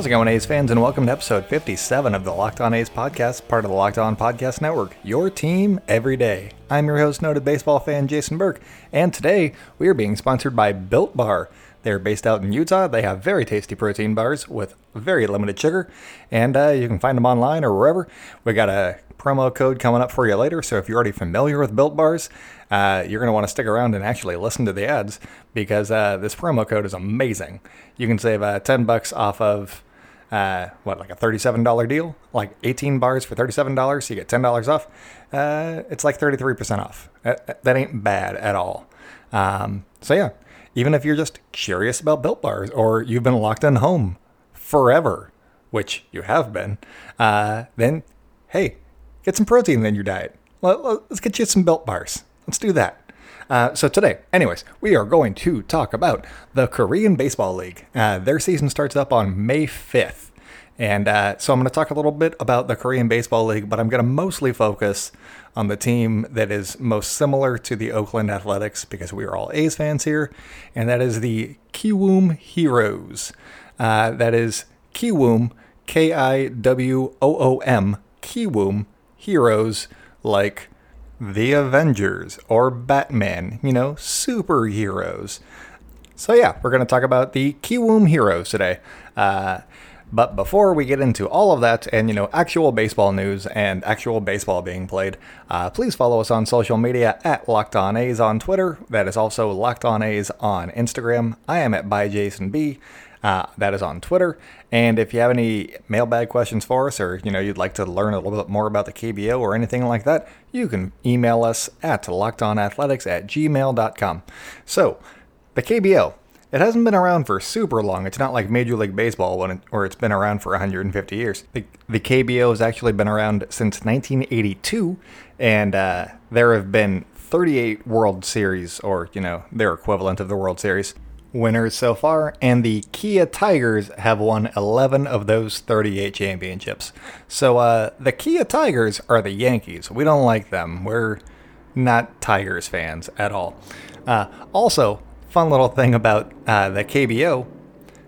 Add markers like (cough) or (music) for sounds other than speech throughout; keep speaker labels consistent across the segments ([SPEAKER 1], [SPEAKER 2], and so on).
[SPEAKER 1] How's it going, A's fans, and welcome to episode 57 of the Locked On A's podcast, part of the Locked On Podcast Network, your team every day. I'm your host, noted baseball fan Jason Burke, and today we are being sponsored by Built Bar. They're based out in Utah. They have very tasty protein bars with very limited sugar, and uh, you can find them online or wherever. We got a promo code coming up for you later, so if you're already familiar with Built Bars, uh, you're going to want to stick around and actually listen to the ads because uh, this promo code is amazing. You can save uh, 10 bucks off of uh, what, like a $37 deal? Like 18 bars for $37, so you get $10 off. Uh, it's like 33% off. That, that ain't bad at all. Um, so, yeah, even if you're just curious about Built Bars or you've been locked in home forever, which you have been, uh, then hey, get some protein in your diet. Let, us get you some Built Bars. Let's do that. Uh, so today, anyways, we are going to talk about the Korean Baseball League. Uh, their season starts up on May 5th. And uh, so I'm going to talk a little bit about the Korean Baseball League, but I'm going to mostly focus on the team that is most similar to the Oakland Athletics because we are all A's fans here, and that is the Kiwoom Heroes. Uh, that is Kiwoom, K I W O O M, Kiwoom Heroes, like the Avengers or Batman, you know, superheroes. So, yeah, we're going to talk about the Kiwoom Heroes today. Uh, but before we get into all of that and, you know, actual baseball news and actual baseball being played, uh, please follow us on social media at Locked On A's on Twitter. That is also Locked On A's on Instagram. I am at by Jason B. Uh, that is on Twitter. And if you have any mailbag questions for us, or you know you'd like to learn a little bit more about the KBO or anything like that, you can email us at lockedonathletics at gmail.com. So, the KBO, it hasn't been around for super long. It's not like Major League Baseball when it, or it's been around for 150 years. The, the KBO has actually been around since 1982, and uh, there have been 38 World Series, or you know their equivalent of the World Series winners so far, and the Kia Tigers have won 11 of those 38 championships. So uh, the Kia Tigers are the Yankees. We don't like them. We're not Tigers fans at all. Uh, also, fun little thing about uh, the KBO,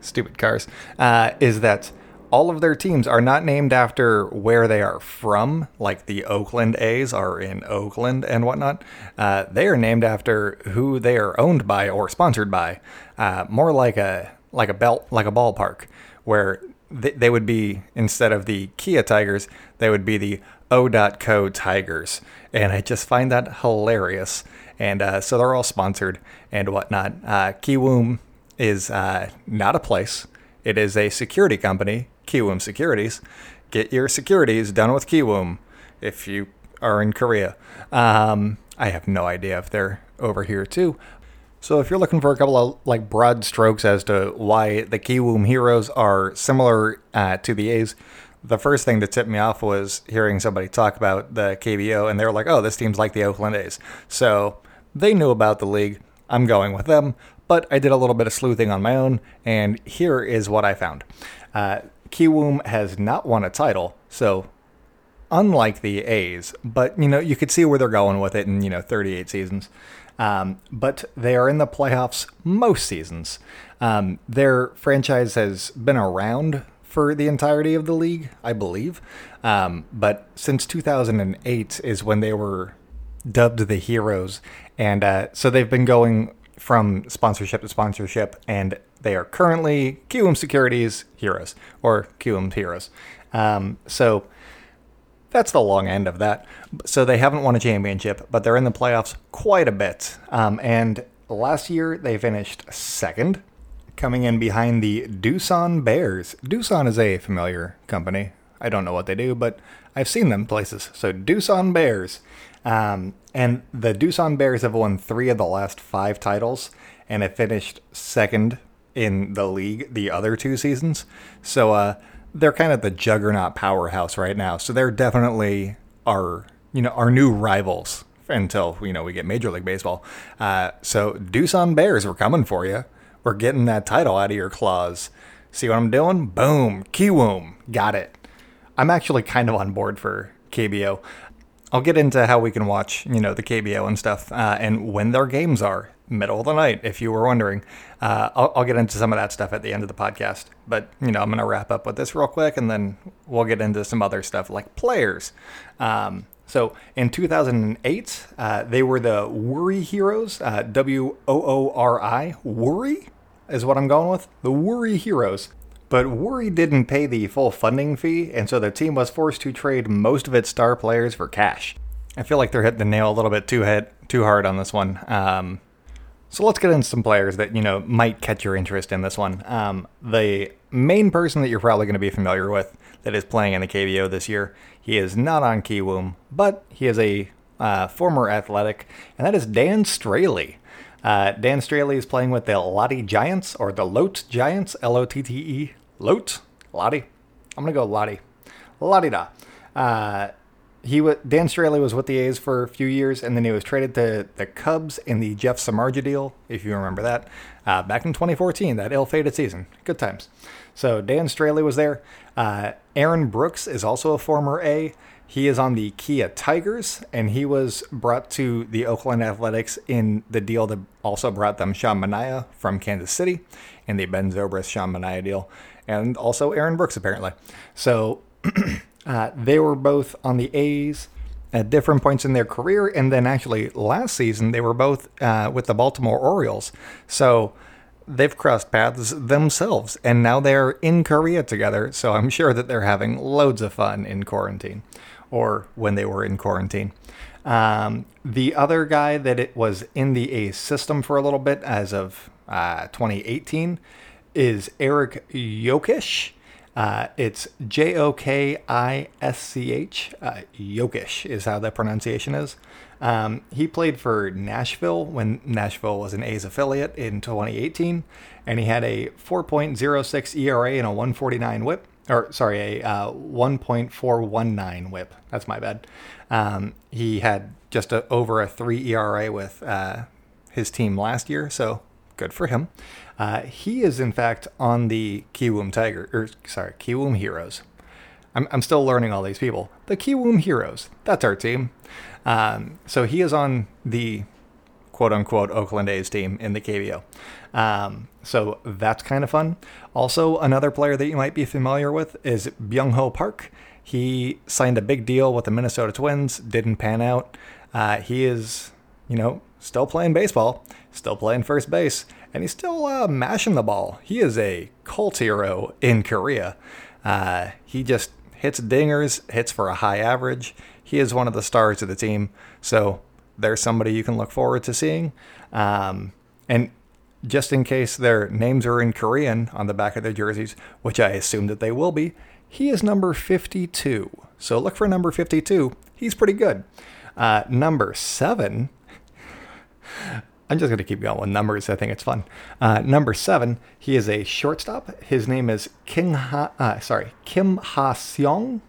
[SPEAKER 1] stupid cars, uh, is that all of their teams are not named after where they are from, like the Oakland A's are in Oakland and whatnot. Uh, they are named after who they are owned by or sponsored by, uh, more like a like a belt like a ballpark, where they, they would be instead of the Kia Tigers, they would be the O.co Tigers, and I just find that hilarious. And uh, so they're all sponsored and whatnot. Uh, Kiwoom is uh, not a place. It is a security company Kiwoom Securities. Get your securities done with Kiwoom if you are in Korea. Um, I have no idea if they're over here too. So if you're looking for a couple of like broad strokes as to why the Kiwoom heroes are similar uh, to the A's, the first thing that tipped me off was hearing somebody talk about the KBO, and they were like, "Oh, this team's like the Oakland A's." So they knew about the league. I'm going with them, but I did a little bit of sleuthing on my own, and here is what I found. Uh, Kiwoom has not won a title, so unlike the A's, but you know you could see where they're going with it in you know 38 seasons. Um, but they are in the playoffs most seasons. Um, their franchise has been around for the entirety of the league, I believe. Um, but since 2008 is when they were dubbed the Heroes, and uh, so they've been going from sponsorship to sponsorship, and they are currently Kiwoom Securities Heroes or Kiwoom Heroes. Um, so that's the long end of that. So they haven't won a championship, but they're in the playoffs quite a bit. Um, and last year they finished second, coming in behind the Doosan Bears. Doosan is a familiar company. I don't know what they do, but I've seen them places. So Doosan Bears. Um, and the Doosan Bears have won three of the last five titles and have finished second in the league the other two seasons. So uh, they're kind of the juggernaut powerhouse right now. So they're definitely our you know our new rivals until you know we get Major League Baseball. Uh, so Doosan Bears, we're coming for you. We're getting that title out of your claws. See what I'm doing? Boom, Kiwoom, got it. I'm actually kind of on board for KBO. I'll get into how we can watch, you know, the KBO and stuff, uh, and when their games are middle of the night, if you were wondering. Uh, I'll, I'll, get into some of that stuff at the end of the podcast. But, you know, I'm going to wrap up with this real quick and then we'll get into some other stuff like players. Um, so in 2008, uh, they were the Woori Heroes, uh, W O O R I. Woori is what I'm going with. The Woori Heroes. But Woori didn't pay the full funding fee, and so the team was forced to trade most of its star players for cash. I feel like they're hitting the nail a little bit too too hard on this one. Um, so let's get into some players that you know might catch your interest in this one. Um, the main person that you're probably going to be familiar with that is playing in the KBO this year, he is not on Kiwoom, but he is a uh, former athletic, and that is Dan Straily. Uh, Dan Straily is playing with the Lottie Giants or the Lotte Giants, L O T T E, Lotte, Lottie. I'm gonna go Lottie, Lottie da. Uh, he was Dan Straily was with the A's for a few years, and then he was traded to the Cubs in the Jeff Samardzija deal, if you remember that, uh, back in 2014, that ill-fated season. Good times. So Dan Straily was there. Uh, Aaron Brooks is also a former A. He is on the Kia Tigers, and he was brought to the Oakland Athletics in the deal that also brought them Sean Manaea from Kansas City in the Ben Zobrist Sean Manaea deal, and also Aaron Brooks apparently. So (clears throat) Uh, they were both on the A's at different points in their career, and then actually last season they were both uh, with the Baltimore Orioles. So they've crossed paths themselves, and now they're in Korea together. So I'm sure that they're having loads of fun in quarantine, or when they were in quarantine. Um, the other guy that it was in the A system for a little bit as of uh, 2018 is Eric Jokisch. Uh, it's J O K I S C H. Uh, is how the pronunciation is. Um, he played for Nashville when Nashville was an A's affiliate in 2018, and he had a 4.06 ERA and a 149 whip. Or, sorry, a uh, 1.419 whip. That's my bad. Um, he had just a, over a 3 ERA with uh, his team last year, so good for him. Uh, he is, in fact, on the Kiwoom Tiger, or sorry, Kiwoom Heroes. I'm, I'm still learning all these people. The Kiwoom Heroes. That's our team. Um, so he is on the quote unquote Oakland A's team in the KBO. Um, so that's kind of fun. Also, another player that you might be familiar with is Byung Ho Park. He signed a big deal with the Minnesota Twins, didn't pan out. Uh, he is, you know, still playing baseball, still playing first base, and he's still uh, mashing the ball. He is a cult hero in Korea. Uh, he just hits dingers, hits for a high average. He is one of the stars of the team. So there's somebody you can look forward to seeing. Um, and just in case their names are in Korean on the back of their jerseys, which I assume that they will be, he is number 52. So look for number 52. He's pretty good. Uh, number seven I'm just going to keep going with numbers. I think it's fun. Uh, number seven, he is a shortstop. His name is Kim Ha. Uh, sorry, Kim Ha Seong.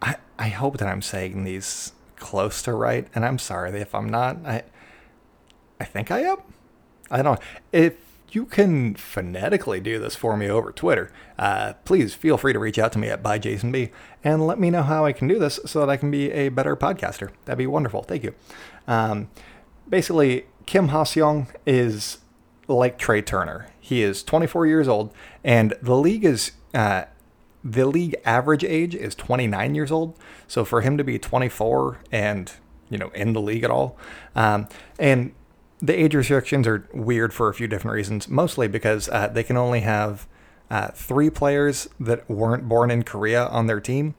[SPEAKER 1] I I hope that I'm saying these close to right, and I'm sorry if I'm not. I I think I am. I don't. If you can phonetically do this for me over Twitter, uh, please feel free to reach out to me at byjasonb and let me know how I can do this so that I can be a better podcaster. That'd be wonderful. Thank you. Um, basically, Kim Ha-seong is like Trea Turner. He is 24 years old, and the league is uh, the league average age is 29 years old. So for him to be 24 and you know in the league at all, um, and the age restrictions are weird for a few different reasons. Mostly because uh, they can only have uh, three players that weren't born in Korea on their team,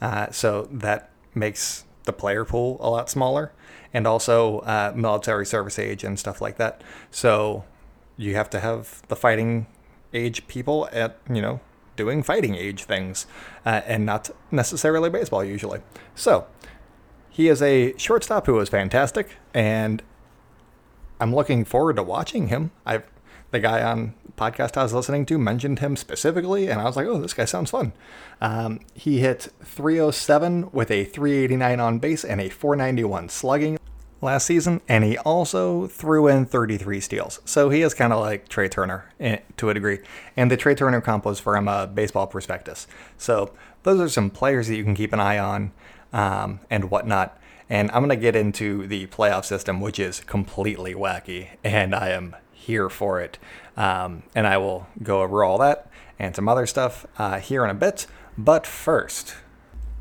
[SPEAKER 1] uh, so that makes the player pool a lot smaller and also uh, military service age and stuff like that. So you have to have the fighting age people at, you know, doing fighting age things uh, and not necessarily baseball usually. So he is a shortstop who is fantastic and I'm looking forward to watching him. I've the guy on podcast I was listening to mentioned him specifically, and I was like, oh, this guy sounds fun. Um, he hit 307 with a 389 on base and a 491 slugging last season, and he also threw in 33 steals. So he is kind of like Trea Turner eh, to a degree. And the Trea Turner comp was from a baseball prospectus. So those are some players that you can keep an eye on. um, and whatnot. And I'm going to get into the playoff system, which is completely wacky, and I am here for it. Um, and I will go over all that and some other stuff uh, here in a bit. But first,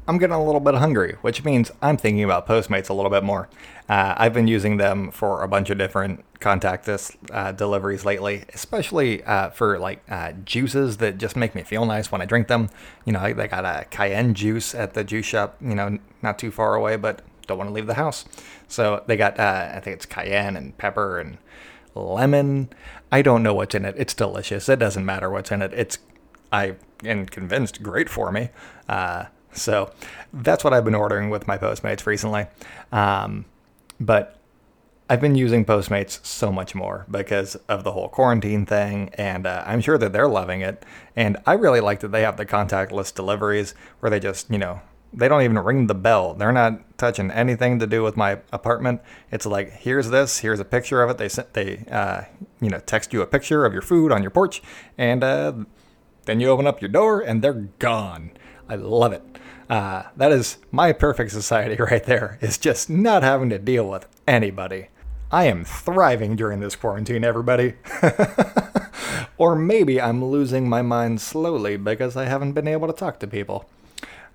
[SPEAKER 1] I'm getting a little bit hungry, which means I'm thinking about Postmates a little bit more. Uh, I've been using them for a bunch of different contactless uh, deliveries lately, especially uh, for like uh, juices that just make me feel nice when I drink them. You know, they got a cayenne juice at the juice shop, you know, not too far away, but don't want to leave the house. So they got, uh, I think it's cayenne and pepper and lemon. I don't know what's in it. It's delicious. It doesn't matter what's in it. It's, I am convinced, great for me. So that's what I've been ordering with my Postmates recently. Um, but I've been using Postmates so much more because of the whole quarantine thing, and uh, I'm sure that they're loving it. And I really like that they have the contactless deliveries where they just, you know, they don't even ring the bell. They're not touching anything to do with my apartment. It's like, here's this, here's a picture of it. They they, uh, you know, text you a picture of your food on your porch, and uh, then you open up your door, and they're gone. I love it. Uh, that is my perfect society (laughs) right there, is just not having to deal with anybody. I am thriving during this quarantine, everybody. (laughs) or maybe I'm losing my mind slowly because I haven't been able to talk to people.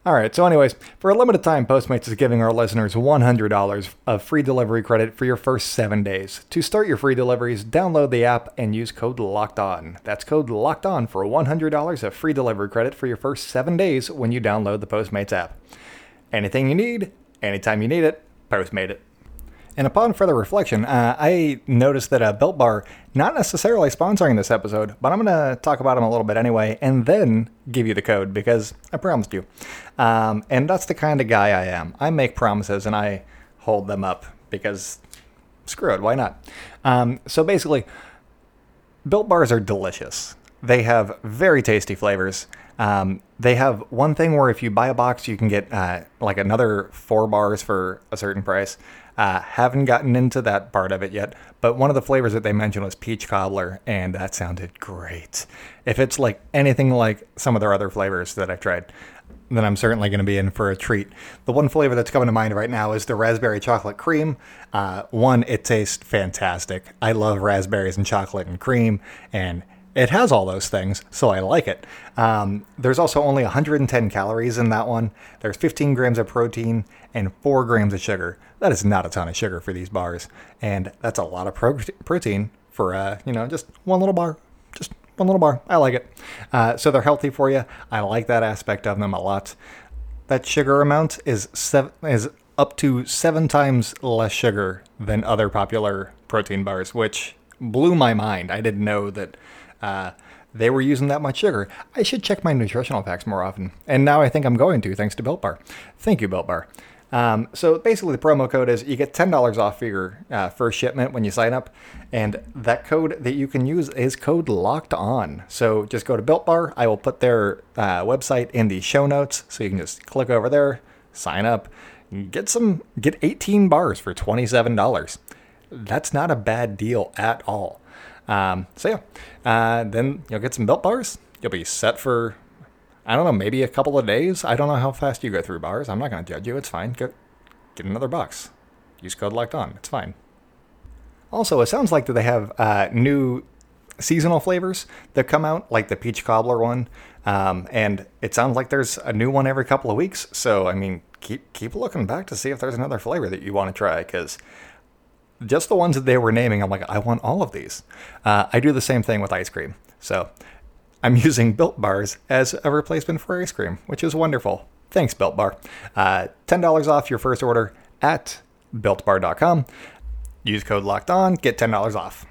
[SPEAKER 1] All right, so, anyways, for a limited time, Postmates is giving our listeners $100 of free delivery credit for your first seven days. To start your free deliveries, download the app and use code LOCKED ON. That's code LOCKED ON for $100 of free delivery credit for your first seven days when you download the Postmates app. Anything you need, anytime you need it, Postmate it. And upon further reflection, uh, I noticed that uh, Built Bar, not necessarily sponsoring this episode, but I'm going to talk about them a little bit anyway, and then give you the code because I promised you. Um, and that's the kind of guy I am. I make promises and I hold them up because screw it, why not? Um, so basically, Built Bars are delicious. They have very tasty flavors. Um, they have one thing where if you buy a box, you can get uh, like another four bars for a certain price. Uh, haven't gotten into that part of it yet, but one of the flavors that they mentioned was peach cobbler, and that sounded great. If it's like anything like some of their other flavors that I've tried, then I'm certainly going to be in for a treat. The one flavor that's coming to mind right now is the raspberry chocolate cream. Uh, one, it tastes fantastic. I love raspberries and chocolate and cream, and it has all those things, so I like it. Um, there's also only 110 calories in that one. There's 15 grams of protein and 4 grams of sugar. That is not a ton of sugar for these bars, and that's a lot of pro- protein for uh, you know just one little bar. Just one little bar. I like it. Uh, so they're healthy for you. I like that aspect of them a lot. That sugar amount is seven, is up to seven times less sugar than other popular protein bars, which blew my mind. I didn't know that uh, they were using that much sugar. I should check my nutritional facts more often. And now I think I'm going to, thanks to Built Bar. Thank you, Built Bar. Um, so basically, the promo code is you get $10 off your uh, first shipment when you sign up. And that code that you can use is code locked on. So just go to Built Bar. I will put their uh, website in the show notes. So you can just click over there, sign up, get some, get 18 bars for $27. That's not a bad deal at all. Um, so yeah, uh, then you'll get some built bars. You'll be set for, I don't know, maybe a couple of days. I don't know how fast you go through bars. I'm not going to judge you. It's fine. Get, get another box. Use code locked on. It's fine. Also, it sounds like that they have uh, new seasonal flavors that come out, like the peach cobbler one. Um, and it sounds like there's a new one every couple of weeks. So, I mean, keep keep looking back to see if there's another flavor that you want to try because just the ones that they were naming, I'm like, I want all of these. Uh, I do the same thing with ice cream. So I'm (laughs) using Built Bars as a replacement for ice cream, which is wonderful. Thanks, Built Bar. Uh, $10 off your first order at builtbar.com. Use code locked on, get $10 off.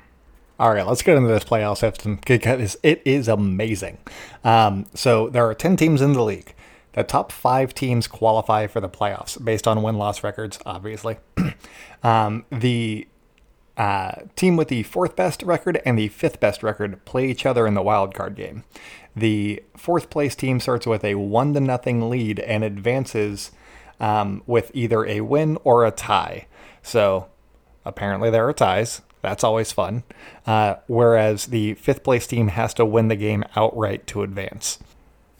[SPEAKER 1] All right, let's get into this playoff system because it is amazing. Um, so there are 10 teams in the league. The top five teams qualify for the playoffs based on win loss records, obviously. (clears throat) um, the uh, team with the fourth best record and the fifth best record play each other in the wild card game. The fourth place team starts with a one to nothing lead and advances um, with either a win or a tie. So apparently there are ties. That's always fun. Uh, whereas the fifth place team has to win the game outright to advance.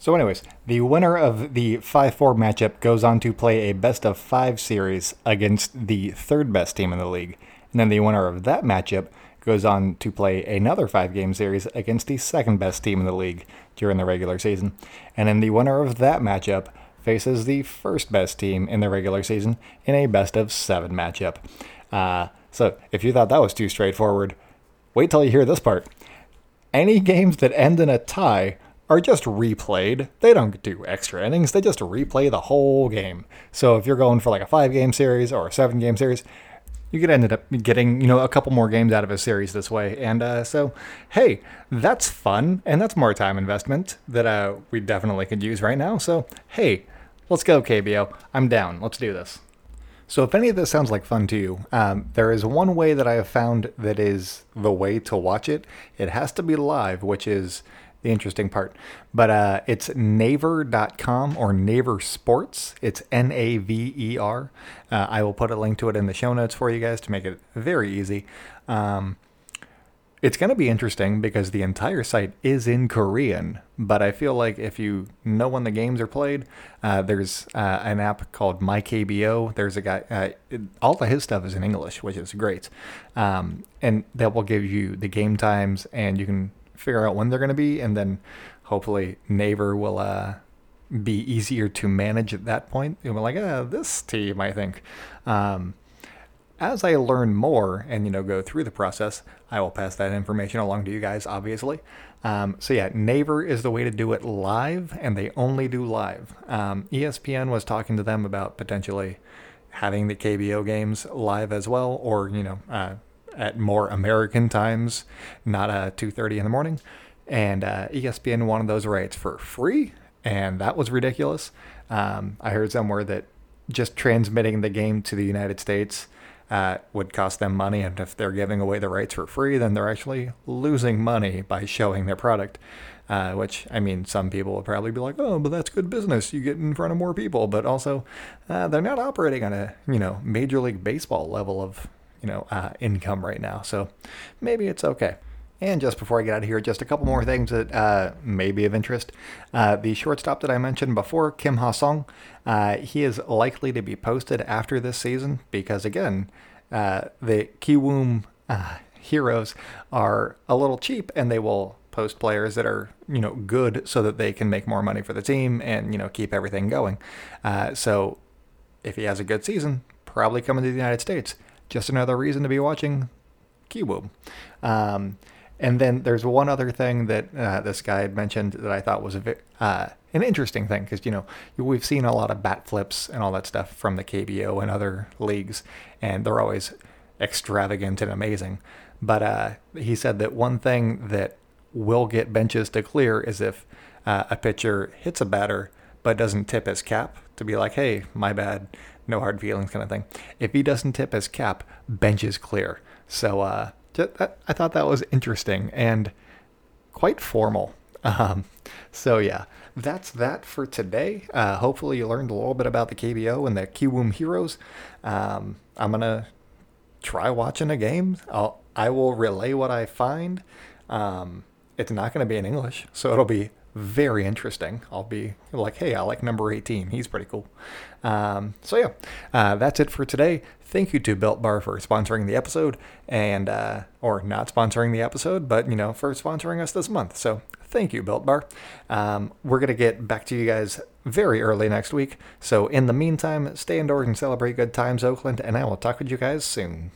[SPEAKER 1] So, anyways, the winner of the 5 4 matchup goes on to play a best of five series against the third best team in the league. And then the winner of that matchup goes on to play another five game series against the second best team in the league during the regular season. And then the winner of that matchup faces the first best team in the regular season in a best of seven matchup. Uh, so, if you thought that was too straightforward, wait till you hear this part. Any games that end in a tie are just replayed. They don't do extra innings, they just replay the whole game. So if you're going for like a five game series or a seven game series, you could end up getting you know a couple more games out of a series this way. And uh, so hey that's fun and that's more time investment that uh, we definitely could use right now. So hey let's go kbo i'm down. Let's do this. So if any of this sounds like fun to you um, there is one way that i have found that is the way to watch it. It has to be live which is the interesting part. But uh, it's naver.com or Naver Sports. It's N A V E R. Uh, I will put a link to it in the show notes for you guys to make it very easy. Um, it's going to be interesting because the entire site is in Korean, but I feel like if you know when the games are played, uh, there's uh, an app called MyKBO. There's a guy, uh, it, all of his stuff is in English, which is great. Um, and that will give you the game times, and you can figure out when they're going to be, and then hopefully Naver will uh, be easier to manage at that point. You'll be like, ah, this team, I think. Um, as I learn more and you know go through the process, I will pass that information along to you guys, obviously. Um, so yeah, Naver is the way to do it live, and they only do live. Um, ESPN was talking to them about potentially having the KBO games live as well, or you know, uh, at more American times, not uh, 2:30 in the morning. And uh, ESPN wanted those rights for free, and that was ridiculous. Um, I heard somewhere that just transmitting the game to the United States uh, would cost them money, and if they're giving away the rights for free, then they're actually losing money by showing their product. Uh, which I mean, some people would probably be like, "Oh, but that's good business. You get in front of more people." But also, uh, they're not operating on a you know major league baseball level of you know, uh, income right now. So maybe it's okay. And just before I get out of here, just a couple more things that uh, may be of interest. Uh, the shortstop that I mentioned before, Kim Ha Seong, uh, he is likely to be posted after this season because, again, uh, the Kiwoom uh, heroes are a little cheap and they will post players that are, you know, good so that they can make more money for the team and, you know, keep everything going. Uh, so if he has a good season, probably coming to the United States just another reason to be watching Kiwoom. Um, and then there's one other thing that uh, this guy had mentioned that I thought was a uh, an interesting thing because you know we've seen a lot of bat flips and all that stuff from the KBO and other leagues, and they're always extravagant and amazing. But uh, he said that one thing that will get benches to clear is if uh, a pitcher hits a batter but doesn't tip his cap to be like, "Hey, my bad no hard feelings kind of thing. If he doesn't tip his cap, bench is clear. So uh, just, I thought that was interesting and quite formal. (laughs) Um, so yeah, that's that for today. Uh, hopefully you learned a little bit about the KBO and the Kiwoom Heroes. Um, I'm gonna try watching a game. I'll I will relay what I find. Um, it's not going to be in English, so it'll be very interesting. I'll be like, hey, I like number 18. He's pretty cool. Um, so, yeah, uh, that's it for today. Thank you to Built Bar for sponsoring the episode, and uh, or not sponsoring the episode, but you know, for sponsoring us this month. So, thank you, Built Bar. Um, we're gonna get back to you guys very early next week. So, in the meantime, stay indoors and celebrate good times, Oakland, and I will talk with you guys soon.